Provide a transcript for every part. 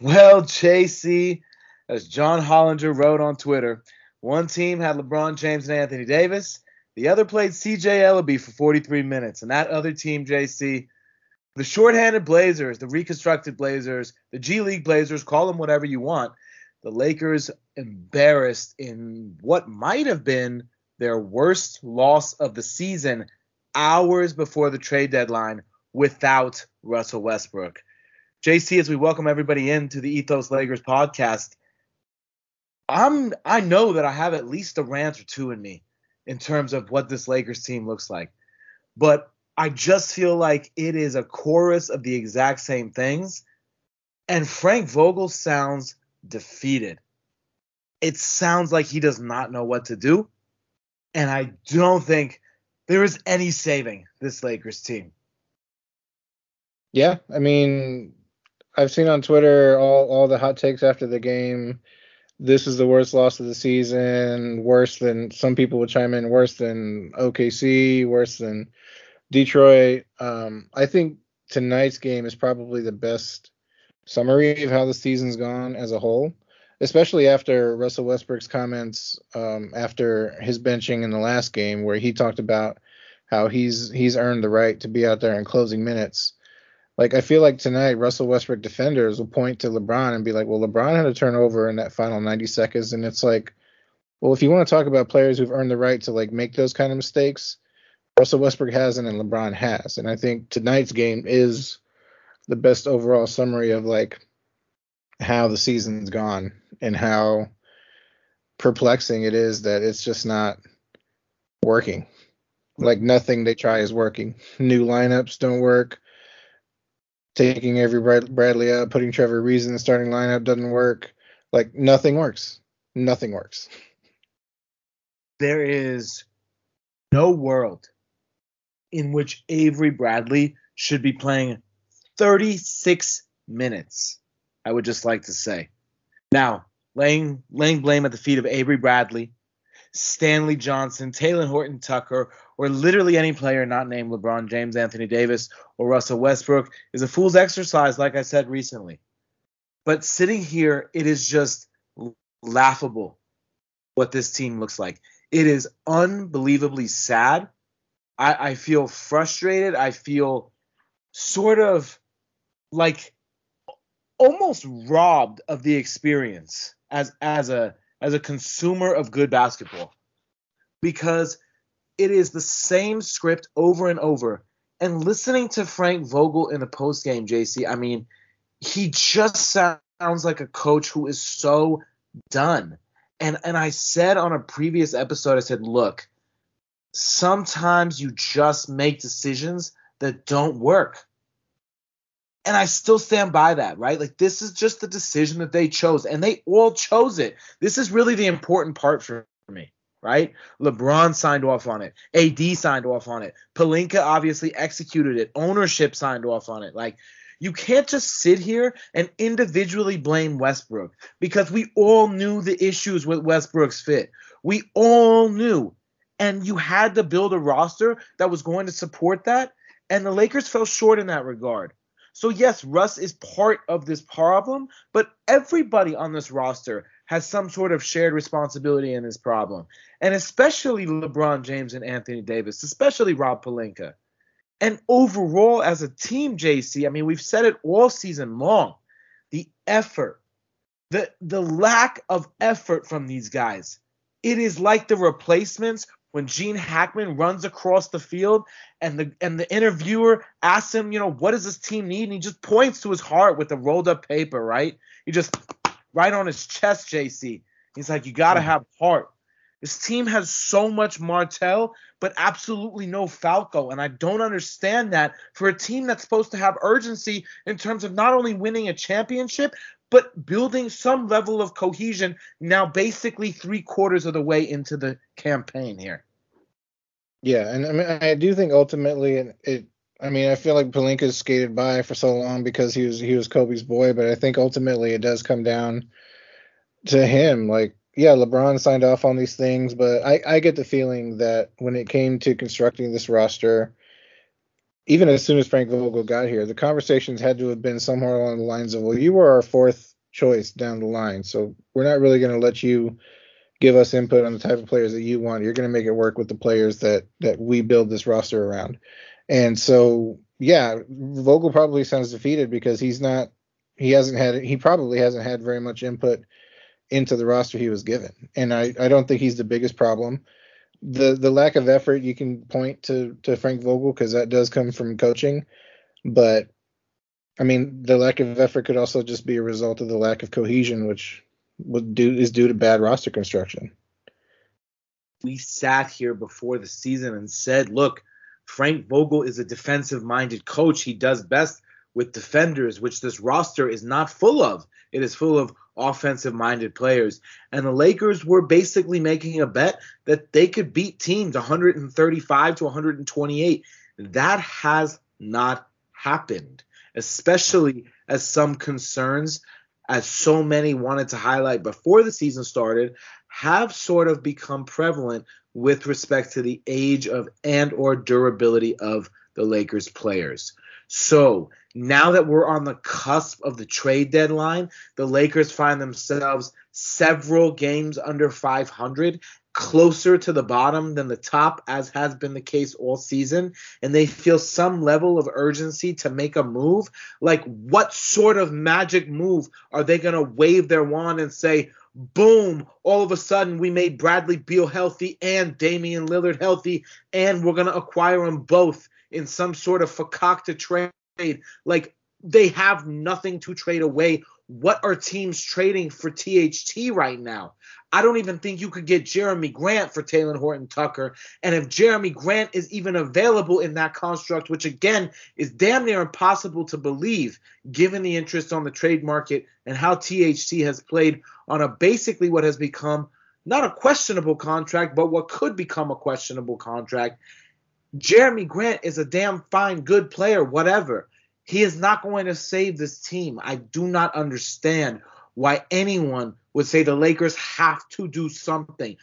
Well, JC, as John Hollinger wrote on Twitter, one team had LeBron James and Anthony Davis. The other played CJ Elleby for 43 minutes. And that other team, JC, the shorthanded Blazers, the reconstructed Blazers, the G League Blazers, call them whatever you want. The Lakers embarrassed in what might have been their worst loss of the season hours before the trade deadline without Russell Westbrook. JC, as we welcome everybody into the Ethos Lakers podcast, I'm I know that I have at least a rant or two in me in terms of what this Lakers team looks like. But I just feel like it is a chorus of the exact same things. And Frank Vogel sounds defeated. It sounds like he does not know what to do. And I don't think there is any saving this Lakers team. Yeah, I mean, I've seen on Twitter all all the hot takes after the game. This is the worst loss of the season. Worse than some people would chime in. Worse than OKC. Worse than Detroit. Um, I think tonight's game is probably the best summary of how the season's gone as a whole, especially after Russell Westbrook's comments um, after his benching in the last game, where he talked about how he's he's earned the right to be out there in closing minutes like I feel like tonight Russell Westbrook defenders will point to LeBron and be like, well, LeBron had a turnover in that final 90 seconds, and it's like, well, if you want to talk about players who've earned the right to like make those kind of mistakes, Russell Westbrook hasn't and LeBron has, and I think tonight's game is the best overall summary of like how the season's gone and how perplexing it is that it's just not working. Like nothing they try is working. New lineups don't work taking Avery Bradley out, putting Trevor Reeves in the starting lineup doesn't work. Like nothing works. Nothing works. There is no world in which Avery Bradley should be playing 36 minutes. I would just like to say. Now, laying laying blame at the feet of Avery Bradley, Stanley Johnson, Talen Horton Tucker, or literally any player not named LeBron James, Anthony Davis, or Russell Westbrook is a fool's exercise, like I said recently. But sitting here, it is just laughable what this team looks like. It is unbelievably sad. I, I feel frustrated. I feel sort of like almost robbed of the experience as as a as a consumer of good basketball because it is the same script over and over. And listening to Frank Vogel in the post game, JC, I mean, he just sounds like a coach who is so done. And and I said on a previous episode, I said, look, sometimes you just make decisions that don't work. And I still stand by that, right? Like this is just the decision that they chose, and they all chose it. This is really the important part for me right? LeBron signed off on it. AD signed off on it. Pelinka obviously executed it. Ownership signed off on it. Like, you can't just sit here and individually blame Westbrook because we all knew the issues with Westbrook's fit. We all knew. And you had to build a roster that was going to support that. And the Lakers fell short in that regard. So, yes, Russ is part of this problem, but everybody on this roster has some sort of shared responsibility in this problem. And especially LeBron James and Anthony Davis, especially Rob Pelinka. And overall, as a team, JC, I mean, we've said it all season long. The effort, the the lack of effort from these guys. It is like the replacements when Gene Hackman runs across the field and the and the interviewer asks him, you know, what does this team need? And he just points to his heart with the rolled up paper, right? He just right on his chest, JC. He's like, you gotta mm-hmm. have heart. This team has so much Martel, but absolutely no Falco. And I don't understand that for a team that's supposed to have urgency in terms of not only winning a championship, but building some level of cohesion now basically three quarters of the way into the campaign here. Yeah, and I mean I do think ultimately it, it I mean I feel like Pelinka's skated by for so long because he was he was Kobe's boy, but I think ultimately it does come down to him. Like, yeah, LeBron signed off on these things, but I, I get the feeling that when it came to constructing this roster, even as soon as Frank Vogel got here, the conversations had to have been somewhere along the lines of, well, you were our fourth choice down the line, so we're not really going to let you give us input on the type of players that you want. You're going to make it work with the players that that we build this roster around. And so, yeah, Vogel probably sounds defeated because he's not he hasn't had he probably hasn't had very much input into the roster he was given. And I, I don't think he's the biggest problem the the lack of effort you can point to to Frank Vogel because that does come from coaching, but I mean the lack of effort could also just be a result of the lack of cohesion, which would do is due to bad roster construction. We sat here before the season and said, look, Frank Vogel is a defensive minded coach. He does best with defenders, which this roster is not full of. It is full of offensive minded players. And the Lakers were basically making a bet that they could beat teams 135 to 128. That has not happened, especially as some concerns, as so many wanted to highlight before the season started, have sort of become prevalent with respect to the age of and or durability of the Lakers players. So now that we're on the cusp of the trade deadline, the Lakers find themselves several games under 500, closer to the bottom than the top, as has been the case all season. And they feel some level of urgency to make a move. Like, what sort of magic move are they going to wave their wand and say, boom, all of a sudden we made Bradley Beal healthy and Damian Lillard healthy, and we're going to acquire them both in some sort of fakakta trade. Like they have nothing to trade away. What are teams trading for THT right now? I don't even think you could get Jerami Grant for Talen Horton Tucker. And if Jerami Grant is even available in that construct, which again is damn near impossible to believe given the interest on the trade market and how THT has played on a basically what has become not a questionable contract, but what could become a questionable contract. Jerami Grant is a damn fine, good player, whatever. He is not going to save this team. I do not understand why anyone would say the Lakers have to do something.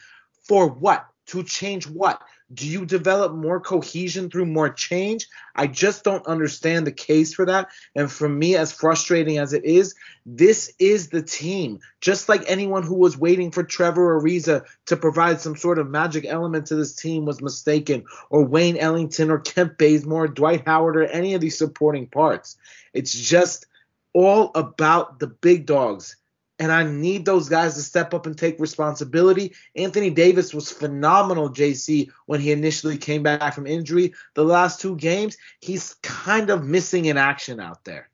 For what? To change what? Do you develop more cohesion through more change? I just don't understand the case for that. And for me, as frustrating as it is, this is the team. Just like anyone who was waiting for Trevor Ariza to provide some sort of magic element to this team was mistaken, or Wayne Ellington, or Kent Bazemore, Dwight Howard, or any of these supporting parts. It's just all about the big dogs and I need those guys to step up and take responsibility. Anthony Davis was phenomenal, JC, when he initially came back from injury. The last two games, he's kind of missing in action out there.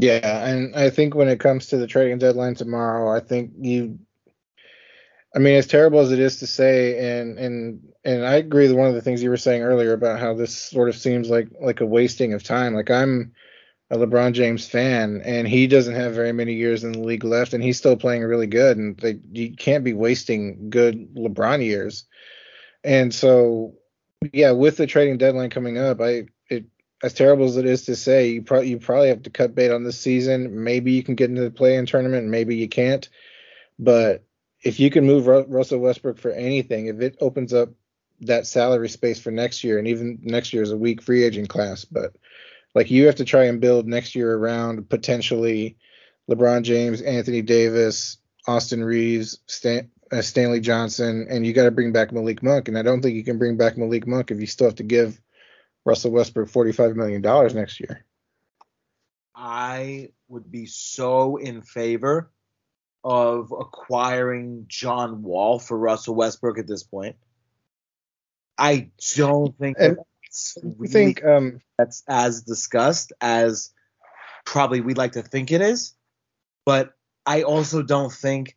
Yeah, and I think when it comes to the trading deadline tomorrow, I think you I mean, as terrible as it is to say, and and and I agree with one of the things you were saying earlier about how this sort of seems like like a wasting of time. Like I'm a LeBron James fan, and he doesn't have very many years in the league left, and he's still playing really good. And they, you can't be wasting good LeBron years. And so, yeah, with the trading deadline coming up, I it as terrible as it is to say, you probably you probably have to cut bait on this season. Maybe you can get into the play-in tournament, maybe you can't. But if you can move Ru- Russell Westbrook for anything, if it opens up that salary space for next year, and even next year is a weak free agent class, but like you have to try and build next year around potentially LeBron James, Anthony Davis, Austin Reaves, Stan, uh, Stanley Johnson, and you got to bring back Malik Monk. And I don't think you can bring back Malik Monk if you still have to give Russell Westbrook $45 million next year. I would be so in favor of acquiring John Wall for Russell Westbrook at this point. I don't think And that's really think um, that's as discussed as probably we'd like to think it is. But I also don't think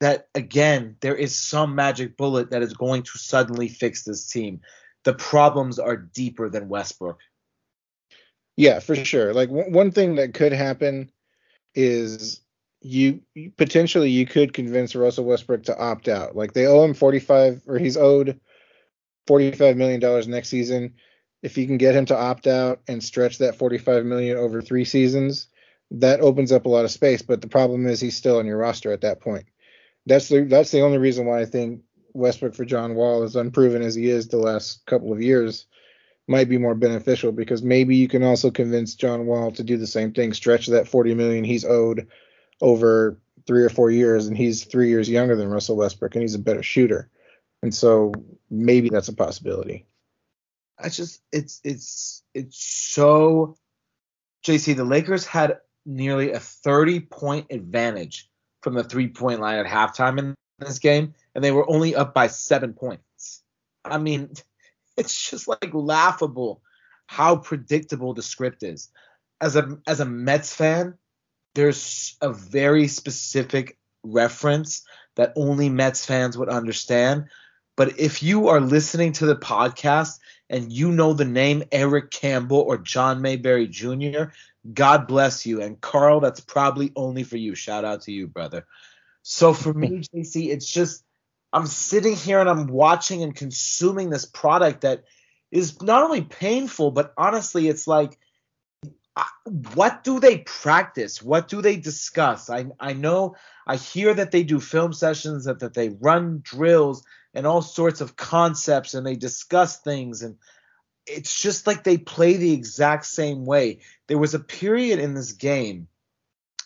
that again there is some magic bullet that is going to suddenly fix this team. The problems are deeper than Westbrook. Yeah, for sure. Like w- one thing that could happen is you you- potentially you could convince Russell Westbrook to opt out. Like they owe him 45 or he's owed 45 million dollars next season. If you can get him to opt out and stretch that 45 million over 3 seasons, that opens up a lot of space, but the problem is he's still on your roster at that point. That's the that's the only reason why I think Westbrook for John Wall as unproven as he is the last couple of years might be more beneficial because maybe you can also convince John Wall to do the same thing, stretch that 40 million he's owed over three or four years, and he's three years younger than Russell Westbrook, and he's a better shooter, and so maybe that's a possibility. I just it's it's it's so JC the Lakers had nearly a 30 point advantage from the three point line at halftime in this game and they were only up by 7 points. I mean, it's just like laughable how predictable the script is. As a as a Mets fan, there's a very specific reference that only Mets fans would understand. But if you are listening to the podcast and you know the name Eric Campbell or John Mayberry Jr., God bless you. And Carl, that's probably only for you. Shout out to you, brother. So for me, JC, it's just I'm sitting here and I'm watching and consuming this product that is not only painful, but honestly, it's like what do they practice? What do they discuss? I I know I hear that they do film sessions, that, that they run drills and all sorts of concepts and they discuss things and it's just like they play the exact same way. There was a period in this game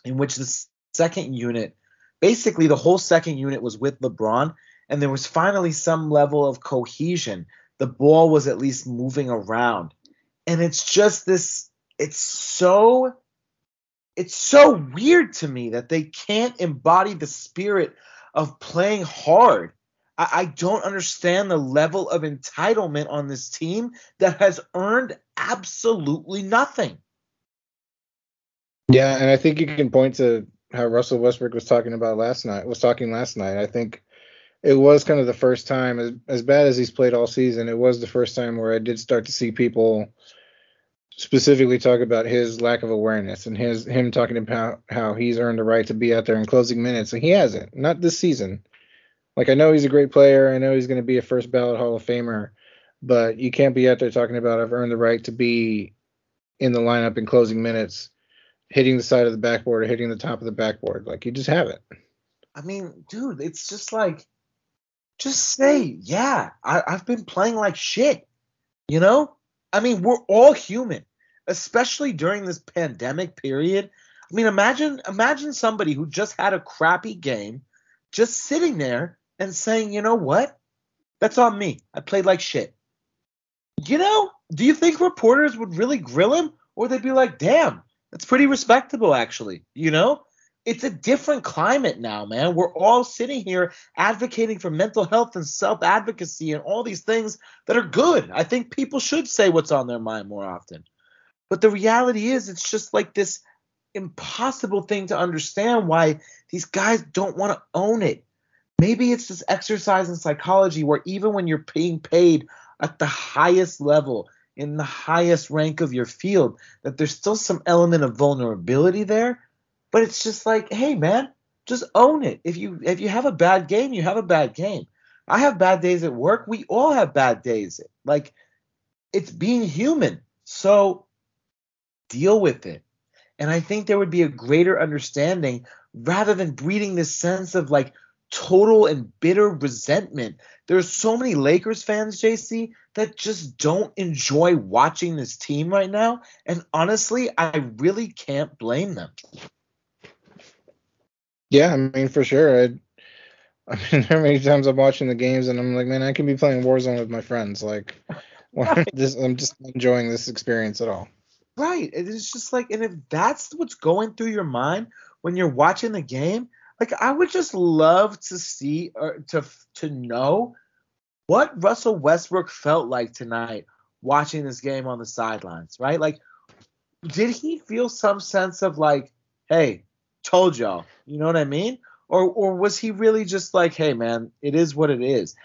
in which the second unit, basically the whole second unit was with LeBron, and there was finally some level of cohesion. The ball was at least moving around. And it's just this it's so it's so weird to me that they can't embody the spirit of playing hard. I, I don't understand the level of entitlement on this team that has earned absolutely nothing. Yeah, and I think you can point to how Russell Westbrook was talking about last night. Was talking last night. I think it was kind of the first time, as as bad as he's played all season, it was the first time where I did start to see people specifically talk about his lack of awareness and his him talking about how he's earned the right to be out there in closing minutes, and he hasn't. Not this season. Like I know he's a great player. I know he's going to be a first ballot Hall of Famer, but you can't be out there talking about I've earned the right to be in the lineup in closing minutes hitting the side of the backboard or hitting the top of the backboard. Like you just haven't. I mean, dude, it's just like, just say, yeah, I, I've been playing like shit. You know? I mean, we're all human, especially during this pandemic period. I mean, imagine imagine somebody who just had a crappy game, just sitting there and saying, you know what? That's on me. I played like shit. You know, do you think reporters would really grill him? Or they'd be like, damn, that's pretty respectable, actually. You know? It's a different climate now, man. We're all sitting here advocating for mental health and self advocacy and all these things that are good. I think people should say what's on their mind more often. But the reality is, it's just like this impossible thing to understand why these guys don't want to own it. Maybe it's this exercise in psychology where even when you're being paid at the highest level, in the highest rank of your field, that there's still some element of vulnerability there. But it's just like, hey man, just own it. If you if you have a bad game, you have a bad game. I have bad days at work. We all have bad days. Like it's being human. So deal with it. And I think there would be a greater understanding rather than breeding this sense of like total and bitter resentment. There's so many Lakers fans, JC, that just don't enjoy watching this team right now. And honestly, I really can't blame them. Yeah, I mean for sure. I, I mean, how many times I'm watching the games and I'm like, man, I can be playing Warzone with my friends. Like, this, I'm just enjoying this experience at all. Right. It's just like, and if that's what's going through your mind when you're watching the game, like Like I would just love to see or to to know what Russell Westbrook felt like tonight watching this game on the sidelines, right? Like did he feel some sense of like, hey, told y'all, you know what I mean? Or or was he really just like, hey man, it is what it is?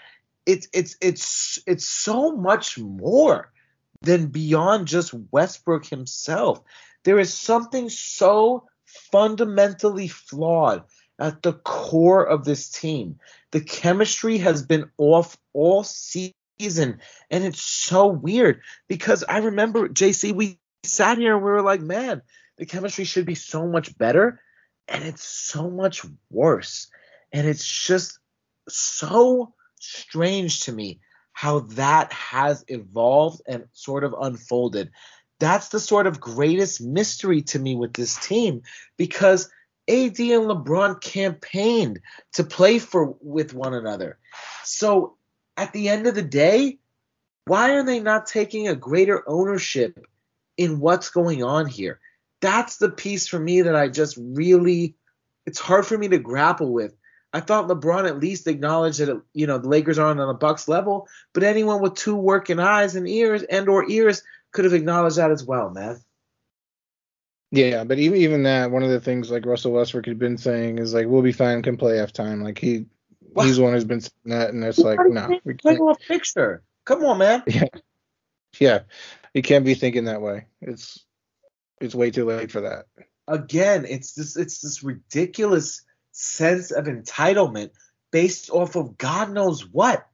It's it's it's it's so much more than beyond just Westbrook himself. There is something so fundamentally flawed at the core of this team. The chemistry has been off all season, and it's so weird because I remember JC, we sat here and we were like, man, the chemistry should be so much better, and it's so much worse. And it's just so strange to me how that has evolved and sort of unfolded. That's the sort of greatest mystery to me with this team because AD and LeBron campaigned to play for with one another. So at the end of the day, why are they not taking a greater ownership in what's going on here? That's the piece for me that I just really it's hard for me to grapple with I thought LeBron at least acknowledged that you know the Lakers aren't on a Bucks level, but anyone with two working eyes and ears and or ears could have acknowledged that as well, man. Yeah, but even even that, one of the things like Russell Westbrook had been saying is like we'll be fine come playoff time. Like he what? he's the one who's been saying that, and it's like no, we can't. a picture. Come on, man. Yeah, yeah, you can't be thinking that way. It's it's way too late for that. Again, it's this it's this ridiculous sense of entitlement based off of God knows what.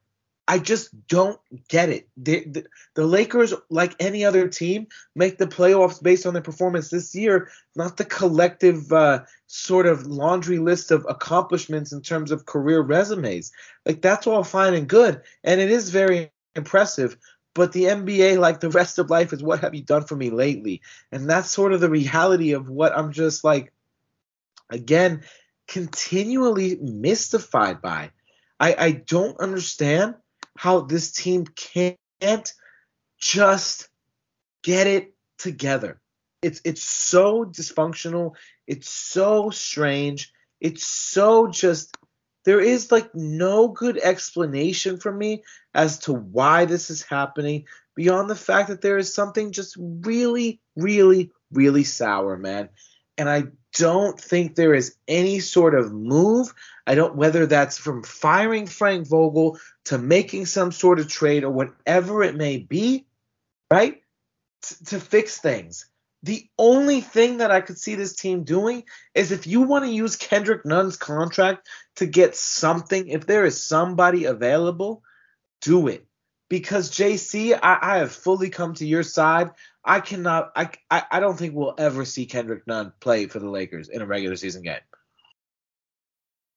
I just don't get it. The, the, the, Lakers, like any other team, make the playoffs based on their performance this year, not the collective uh, sort of laundry list of accomplishments in terms of career resumes. Like, that's all fine and good. And it is very impressive. But the NBA, like the rest of life, is what have you done for me lately? And that's sort of the reality of what I'm just like, again, continually mystified by. I, I don't understand how this team can't just get it together. It's it's so dysfunctional. It's so strange. It's so just there is like no good explanation for me as to why this is happening beyond the fact that there is something just really really really sour, man. And I don't think there is any sort of move. I don't whether that's from firing Frank Vogel to making some sort of trade or whatever it may be, right? T- to fix things. The only thing that I could see this team doing is if you want to use Kendrick Nunn's contract to get something, if there is somebody available, do it. Because JC, I, I have fully come to your side. I cannot. I, I I don't think we'll ever see Kendrick Nunn play for the Lakers in a regular season game.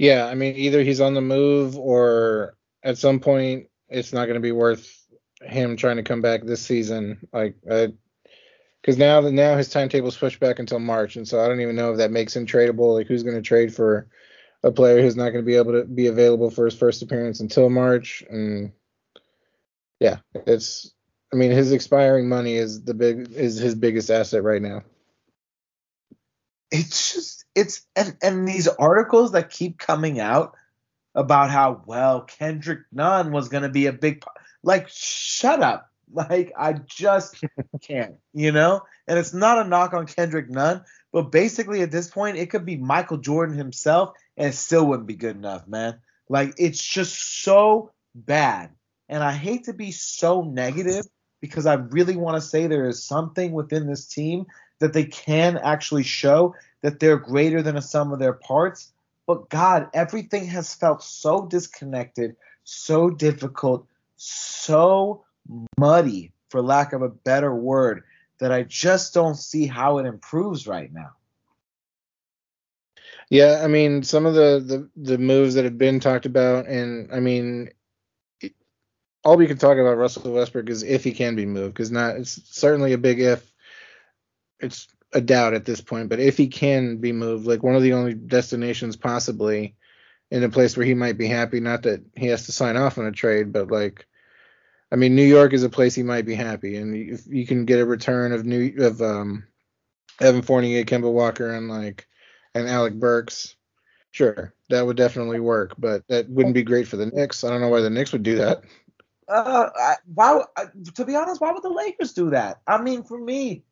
Yeah, I mean, either he's on the move or at some point it's not going to be worth him trying to come back this season. Like, because now that now his timetable's pushed back until March, and so I don't even know if that makes him tradable. Like, who's going to trade for a player who's not going to be able to be available for his first appearance until March? And yeah, it's. I mean, his expiring money is the big is his biggest asset right now. It's just it's and, and these articles that keep coming out about how well Kendrick Nunn was going to be a big like shut up. Like I just can't you know? And it's not a knock on Kendrick Nunn but basically at this point it could be Michael Jordan himself and it still wouldn't be good enough man. Like it's just so bad. And I hate to be so negative because I really want to say there is something within this team that they can actually show that they're greater than a sum of their parts. But God, everything has felt so disconnected, so difficult, so muddy, for lack of a better word, that I just don't see how it improves right now. Yeah, I mean some of the the the moves that have been talked about, and I mean all we can talk about Russell Westbrook is if he can be moved, because not it's certainly a big if. It's a doubt at this point, but if he can be moved, like one of the only destinations possibly in a place where he might be happy, not that he has to sign off on a trade, but like I mean, New York is a place he might be happy, and if you can get a return of New of um, Evan Fournier, Kemba Walker, and like and Alec Burks, sure, that would definitely work. But that wouldn't be great for the Knicks. I don't know why the Knicks would do that. Uh, why? Uh, to be honest, why would the Lakers do that? I mean, for me,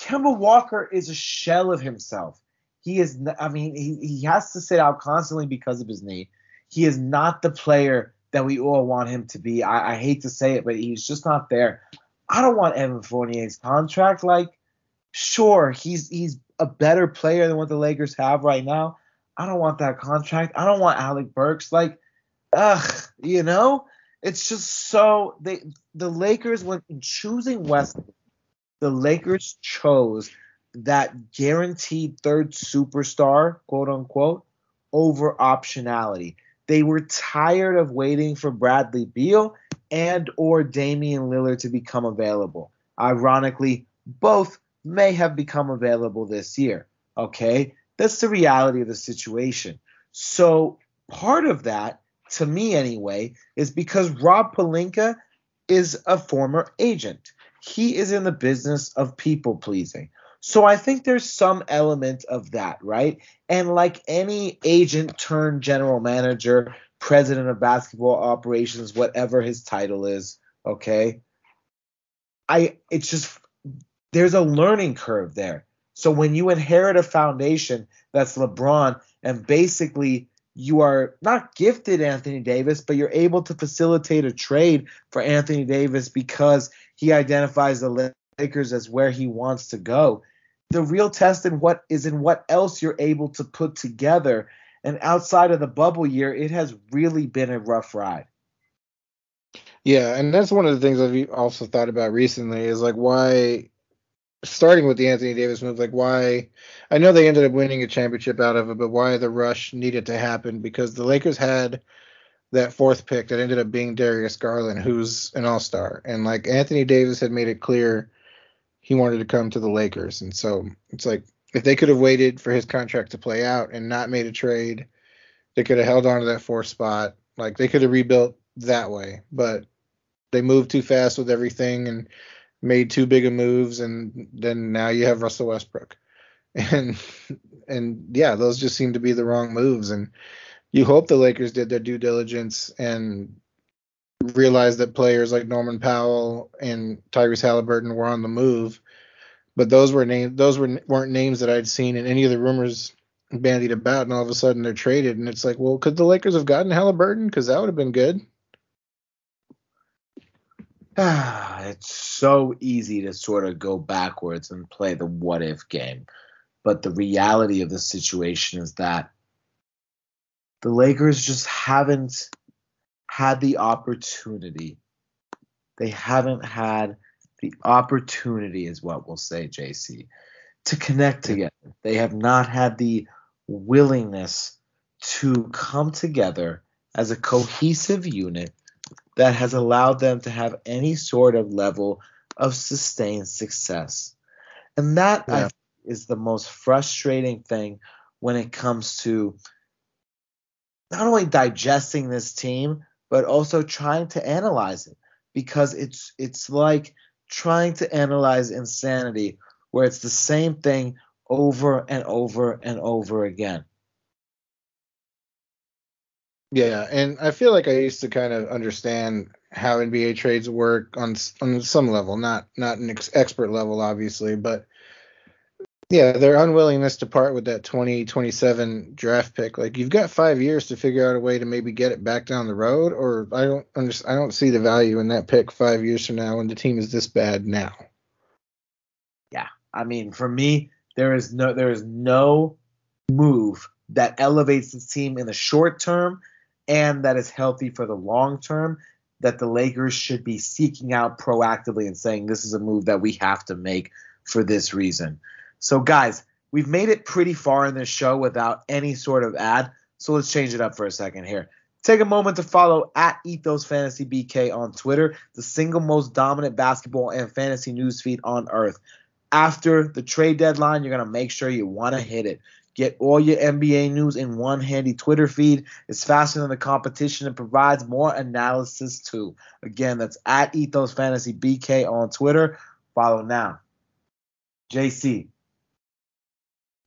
Kemba Walker is a shell of himself. He is. I mean, he, he has to sit out constantly because of his knee. He is not the player that we all want him to be. I, I hate to say it, but he's just not there. I don't want Evan Fournier's contract. Like, sure, he's he's a better player than what the Lakers have right now. I don't want that contract. I don't want Alec Burks. Like, ugh, you know, it's just so they the Lakers when choosing West, the Lakers chose that guaranteed third superstar, quote unquote, over optionality. They were tired of waiting for Bradley Beal and or Damian Lillard to become available. Ironically, both may have become available this year. Okay? That's the reality of the situation. So, part of that, to me anyway, is because Rob Pelinka is a former agent. He is in the business of people pleasing. So I think there's some element of that, right? And like any agent turned general manager, president of basketball operations, whatever his title is, okay? I it's just there's a learning curve there. So when you inherit a foundation that's LeBron and basically you are not gifted Anthony Davis, but you're able to facilitate a trade for Anthony Davis because he identifies the Lakers as where he wants to go the real test in what is in what else you're able to put together. And outside of the bubble year, it has really been a rough ride. Yeah, and that's one of the things I've also thought about recently is like why starting with the Anthony Davis move, like why I know they ended up winning a championship out of it, but why the rush needed to happen because the Lakers had that fourth pick that ended up being Darius Garland, who's an all star. And like Anthony Davis had made it clear he wanted to come to the Lakers. And so it's like if they could have waited for his contract to play out and not made a trade, they could have held on to that fourth spot. Like they could have rebuilt that way, but they moved too fast with everything and made too big of moves and then now you have Russell Westbrook. And and yeah, those just seem to be the wrong moves and you hope the Lakers did their due diligence and realized that players like Norman Powell and Tyrese Haliburton were on the move, but those were names those were weren't names that I'd seen in any of the rumors bandied about, and all of a sudden they're traded, and it's like, well, could the Lakers have gotten Haliburton? Because that would have been good. it's so easy to sort of go backwards and play the what if game. But the reality of the situation is that the Lakers just haven't had the opportunity. They haven't had the opportunity, is what we'll say, JC, to connect together. They have not had the willingness to come together as a cohesive unit that has allowed them to have any sort of level of sustained success. And that yeah. is the most frustrating thing when it comes to not only digesting this team, but also trying to analyze it because it's it's like trying to analyze insanity where it's the same thing over and over and over again. Yeah, and I feel like I used to kind of understand how NBA trades work on on some level, not not an ex- expert level, obviously, but yeah, their unwillingness to part with that 2027 draft pick. Like you've got five years to figure out a way to maybe get it back down the road, or I don't understand. I don't see the value in that pick five years from now when the team is this bad now. Yeah, I mean, for me, there is no there is no move that elevates the team in the short term and that is healthy for the long term that the Lakers should be seeking out proactively and saying this is a move that we have to make for this reason. So, guys, we've made it pretty far in this show without any sort of ad. So let's change it up for a second here. Take a moment to follow at Ethos Fantasy BK on Twitter, the single most dominant basketball and fantasy news feed on earth. After the trade deadline, you're going to make sure you want to hit it. Get all your NBA news in one handy Twitter feed. It's faster than the competition and provides more analysis too. Again, that's at Ethos Fantasy BK on Twitter. Follow now. JC,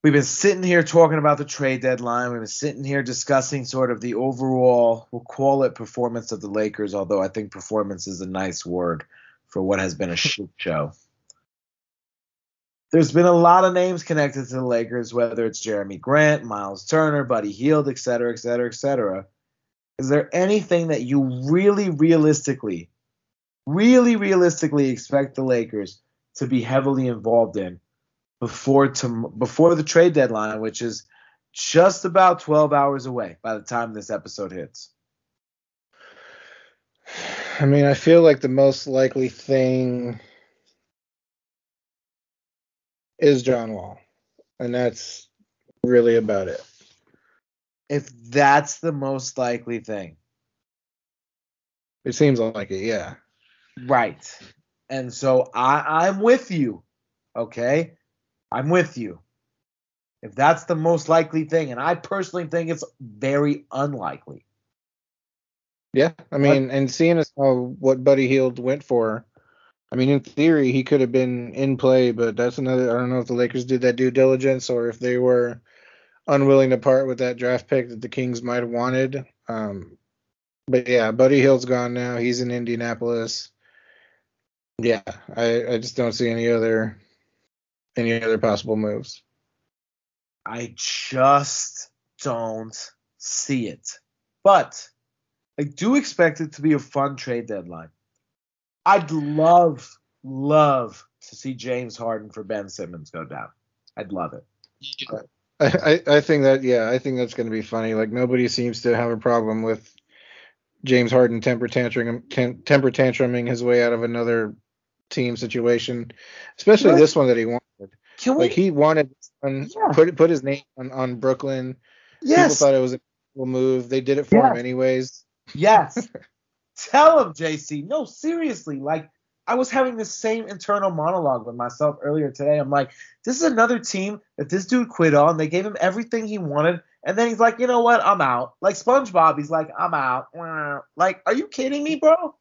we've been sitting here talking about the trade deadline. We've been sitting here discussing sort of the overall, we'll call it performance of the Lakers, although I think performance is a nice word for what has been a shit show. There's been a lot of names connected to the Lakers, whether it's Jerami Grant, Myles Turner, Buddy Hield, et cetera, et cetera, et cetera. Is there anything that you really realistically, really realistically expect the Lakers to be heavily involved in before to, before the trade deadline, which is just about 12 hours away by the time this episode hits. I mean, I feel like the most likely thing is John Wall, and that's really about it. If that's the most likely thing, it seems like it, yeah. Right. And so I, I'm with you. Okay. I'm with you. If that's the most likely thing, and I personally think it's very unlikely. Yeah, I mean, and seeing as how what Buddy Hield went for, I mean, in theory, he could have been in play, but that's another. I don't know if the Lakers did that due diligence or if they were unwilling to part with that draft pick that the Kings might have wanted. Um, but yeah, Buddy Hield's gone now. He's in Indianapolis. Yeah, I, I just don't see any other any other possible moves. I just don't see it. But I do expect it to be a fun trade deadline. I'd love, love to see James Harden for Ben Simmons go down. I'd love it. I, I, think that yeah, I think that's going to be funny. Like nobody seems to have a problem with James Harden temper tantrum temper tantruming his way out of another team situation, especially what? this one that he wanted. Can like he wanted yeah. put put his name on, on Brooklyn. Yes. People thought it was a cool move. They did it for yes. him anyways. Yes. Tell him, JC. No, seriously. Like I was having the same internal monologue with myself earlier today. I'm like, this is another team that this dude quit on. They gave him everything he wanted, and then he's like, you know what? I'm out. Like SpongeBob, he's like, I'm out. Like, are you kidding me, bro?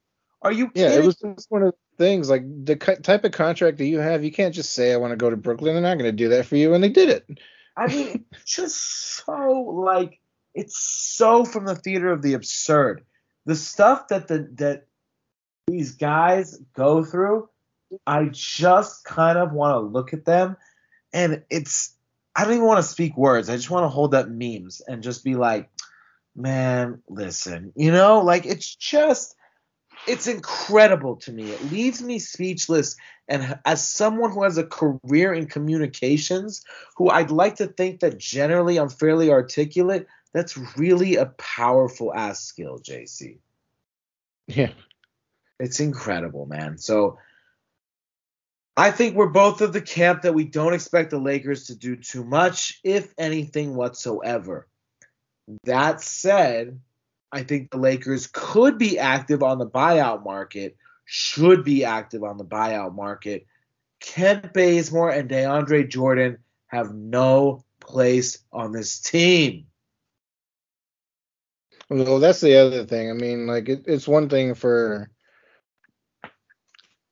Are you? Yeah, kidding? it was just one of the things. Like the type of contract that you have, you can't just say I want to go to Brooklyn. They're not going to do that for you, and they did it. I mean, just so like it's so from the theater of the absurd. The stuff that the that these guys go through, I just kind of want to look at them, and it's I don't even want to speak words. I just want to hold up memes and just be like, man, listen, you know, like it's just it's incredible to me. It leaves me speechless. And as someone who has a career in communications, who I'd like to think that generally I'm fairly articulate, that's really a powerful ass skill, JC. Yeah. It's incredible, man. So I think we're both of the camp that we don't expect the Lakers to do too much, if anything whatsoever. That said, I think the Lakers could be active on the buyout market, should be active on the buyout market. Kent Bazemore and DeAndre Jordan have no place on this team. Well, that's the other thing. I mean, like it, it's one thing for.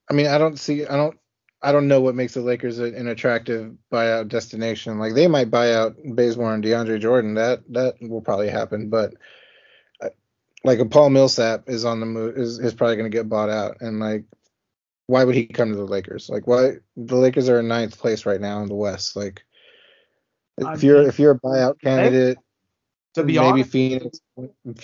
I mean, I don't see. I don't. I don't know what makes the Lakers an attractive buyout destination. Like they might buy out Bazemore and DeAndre Jordan. That that will probably happen, but like a Paul Millsap is on the move is, is probably going to get bought out and like why would he come to the Lakers? Like why the Lakers are in ninth place right now in the West. Like if I you're mean, if you're a buyout candidate, to be maybe honest, Phoenix,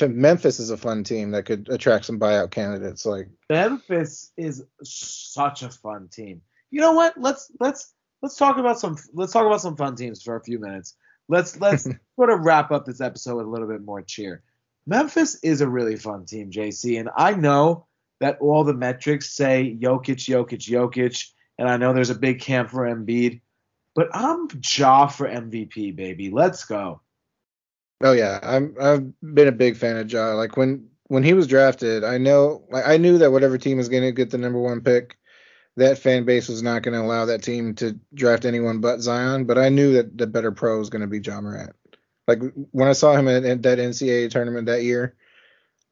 Memphis is a fun team that could attract some buyout candidates. Like Memphis is such a fun team. You know what? Let's let's let's talk about some let's talk about some fun teams for a few minutes. Let's let's sort of wrap up this episode with a little bit more cheer. Memphis is a really fun team, JC, and I know that all the metrics say Jokic, Jokic, Jokic, and I know there's a big camp for Embiid. But I'm Ja for MVP, baby. Let's go. Oh yeah, I'm I've been a big fan of Ja. Like when when he was drafted, I know like I knew that whatever team was going to get the number one pick, that fan base was not going to allow that team to draft anyone but Zion. But I knew that the better pro was going to be Ja Morant. Like when I saw him at, at that NCAA tournament that year,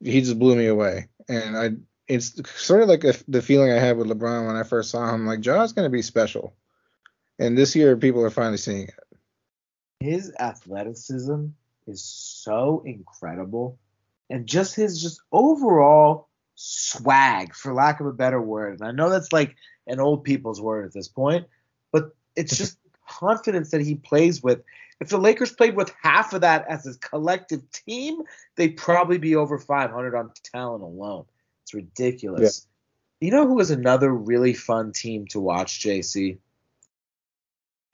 he just blew me away. And I it's sort of like a, the feeling I had with LeBron when I first saw him. Like Ja's going to be special, and this year people are finally seeing it. His athleticism is so incredible and just his just overall swag, for lack of a better word. And I know that's like an old people's word at this point, but it's just confidence that he plays with. If the Lakers played with half of that as a collective team, they'd probably be over 500 on talent alone. It's ridiculous. Yeah. You know who was another really fun team to watch, JC?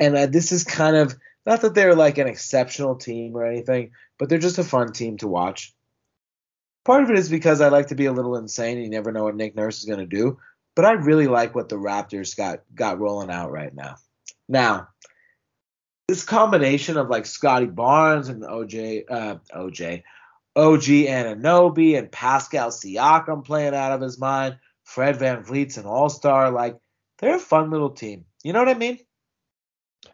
And uh, this is kind of not that they're like an exceptional team or anything, but they're just a fun team to watch. Part of it is because I like to be a little insane and you never know what Nick Nurse is going to do. But I really like what the Raptors got got rolling out right now. Now, this combination of like Scottie Barnes and OJ, uh, OJ, OG Anunoby and Pascal Siakam playing out of his mind, Fred Van VanVleet's an all star, like they're a fun little team. You know what I mean?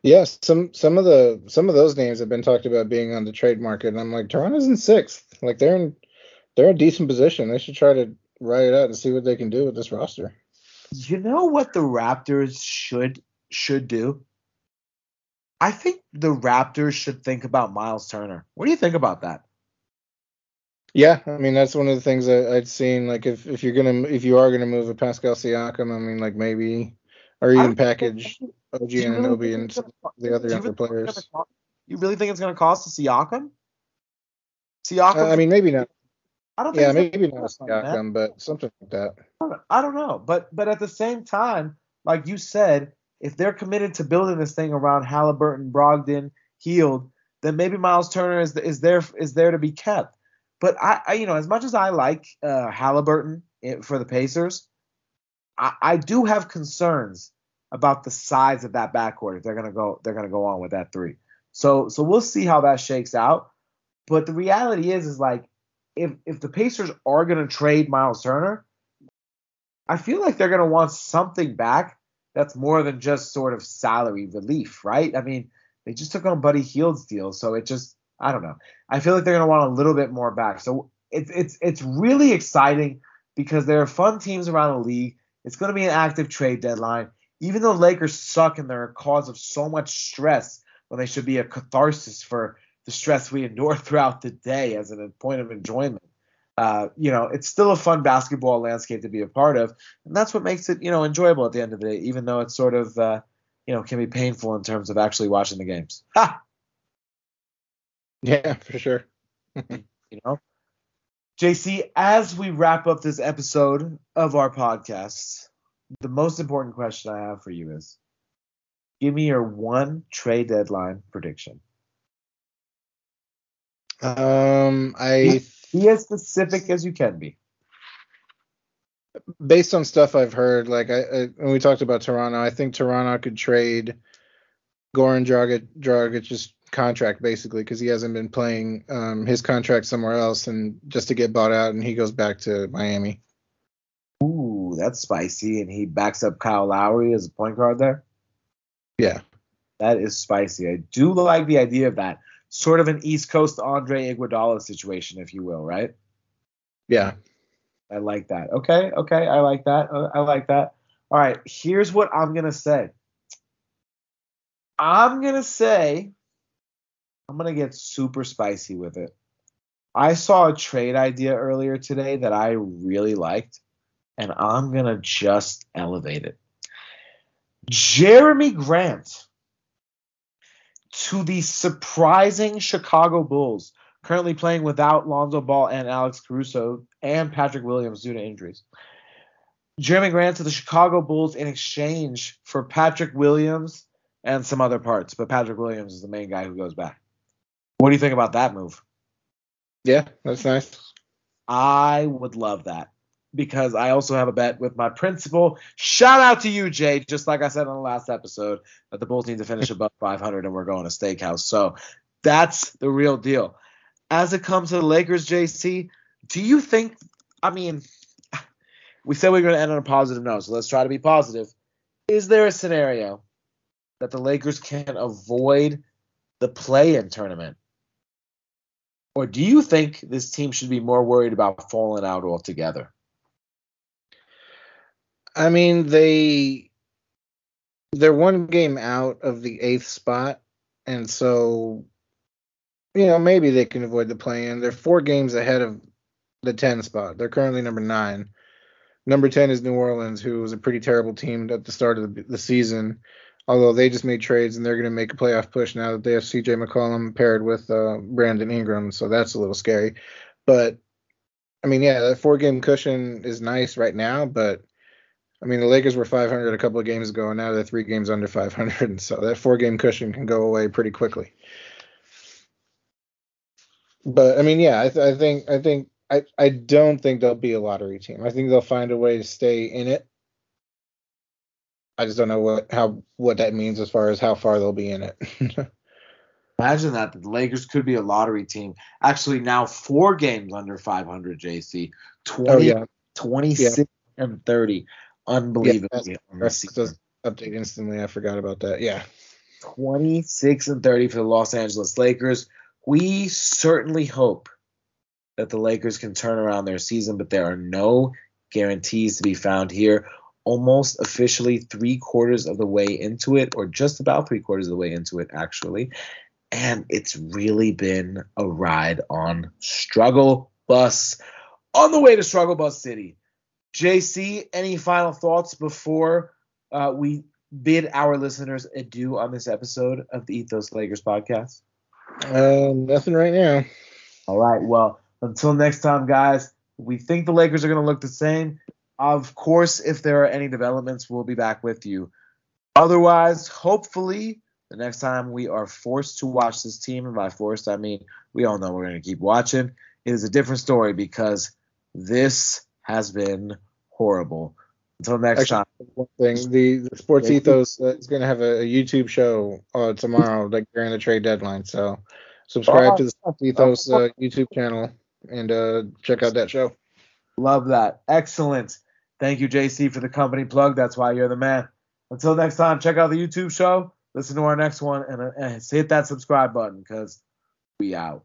Yes, some some of the some of those names have been talked about being on the trade market, and I'm like, Toronto's in sixth. Like they're in they're in decent position. They should try to write it out and see what they can do with this roster. You know what the Raptors should should do? I think the Raptors should think about Myles Turner. What do you think about that? Yeah, I mean that's one of the things I, I'd seen. Like if, if you're gonna if you are gonna move a Pascal Siakam, I mean like maybe or even package OG and really and the other younger really players. You really think it's gonna cost a Siakam? Siakam. Uh, I mean maybe not. I don't. yeah, maybe not a Siakam, but something like that. I don't know, but but at the same time, like you said, if they're committed to building this thing around Haliburton, Brogdon, Hield, then maybe Myles Turner is is there is there to be kept. But I, I you know, as much as I like uh, Haliburton for the Pacers, I, I do have concerns about the size of that backcourt if they're gonna go they're gonna go on with that three. So so we'll see how that shakes out. But the reality is is like if if the Pacers are gonna trade Myles Turner, I feel like they're gonna want something back that's more than just sort of salary relief, right? I mean, they just took on Buddy Hield's deal, so it just I don't know. I feel like they're gonna want a little bit more back. So it's it's it's really exciting because there are fun teams around the league. It's gonna be an active trade deadline. Even though Lakers suck and they're a cause of so much stress when they should be a catharsis for the stress we endure throughout the day as a point of enjoyment. Uh, you know, it's still a fun basketball landscape to be a part of, and that's what makes it, you know, enjoyable at the end of the day, even though it's sort of, uh, you know, can be painful in terms of actually watching the games. Ha! Yeah, for sure. you know, JC, as we wrap up this episode of our podcast, the most important question I have for you is, give me your one trade deadline prediction. Um, I be as specific as you can be. Based on stuff I've heard, like I, I when we talked about Toronto, I think Toronto could trade Goran Dragic, Dragic's contract basically because he hasn't been playing um, his contract somewhere else, and just to get bought out, and he goes back to Miami. Ooh, that's spicy, and he backs up Kyle Lowry as a point guard there. Yeah, that is spicy. I do like the idea of that sort of an East Coast Andre Iguodala situation, if you will, right? Yeah. I like that. Okay, okay, I like that. Uh, I like that. All right, here's what I'm gonna say. I'm gonna say I'm gonna get super spicy with it. I saw a trade idea earlier today that I really liked, and I'm gonna just elevate it. Jerami Grant to the surprising Chicago Bulls, currently playing without Lonzo Ball and Alex Caruso and Patrick Williams due to injuries. Jerami Grant to the Chicago Bulls in exchange for Patrick Williams and some other parts, but Patrick Williams is the main guy who goes back. What do you think about that move? Yeah, that's nice. I would love that. Because I also have a bet with my principal. Shout out to you, Jay. Just like I said on the last episode, that the Bulls need to finish above 500 and we're going to steakhouse. So that's the real deal. As it comes to the Lakers, JC, do you think? I mean, we said we are going to end on a positive note, so let's try to be positive. Is there a scenario that the Lakers can avoid the play-in tournament? Or do you think this team should be more worried about falling out altogether? I mean, they they're one game out of the eighth spot, and so you know maybe they can avoid the play-in. They're four games ahead of the ten spot. They're currently number nine. Number ten is New Orleans, who was a pretty terrible team at the start of the, the season. Although they just made trades and they're going to make a playoff push now that they have C.J. McCollum paired with uh, Brandon Ingram, so that's a little scary. But I mean, yeah, that four game cushion is nice right now, but I mean, the Lakers were 500 a couple of games ago, and now they're three games under 500. and So that four game cushion can go away pretty quickly. But I mean, yeah, I, th- I think I think I I don't think they'll be a lottery team. I think they'll find a way to stay in it. I just don't know what how what that means as far as how far they'll be in it. Imagine that the Lakers could be a lottery team. Actually, now four games under 500. JC 20, oh, yeah. 26 yeah. and 30 unbelievably yeah, update instantly. I forgot about that. Yeah. 26 and 30 for the Los Angeles Lakers. We certainly hope that the Lakers can turn around their season, but there are no guarantees to be found here. Almost officially three quarters of the way into it, or just about three quarters of the way into it, actually. And it's really been a ride on struggle bus on the way to struggle bus city. JC, any final thoughts before uh, we bid our listeners adieu on this episode of the Ethos Lakers podcast? Uh, nothing right now. All right. Well, until next time, guys, we think the Lakers are going to look the same. Of course, if there are any developments, we'll be back with you. Otherwise, hopefully, the next time we are forced to watch this team, and by forced, I mean we all know we're going to keep watching, it is a different story because this has been horrible. Until next Actually, time. One thing, the, the Sports Ethos uh, is going to have a, a, YouTube show uh, tomorrow, like during the trade deadline. So subscribe oh, to the Sports Ethos uh, YouTube channel and uh, check out that show. Love that. Excellent. Thank you, JC, for the company plug. That's why you're the man. Until next time, check out the YouTube show, listen to our next one, and, uh, and hit that subscribe button because we out.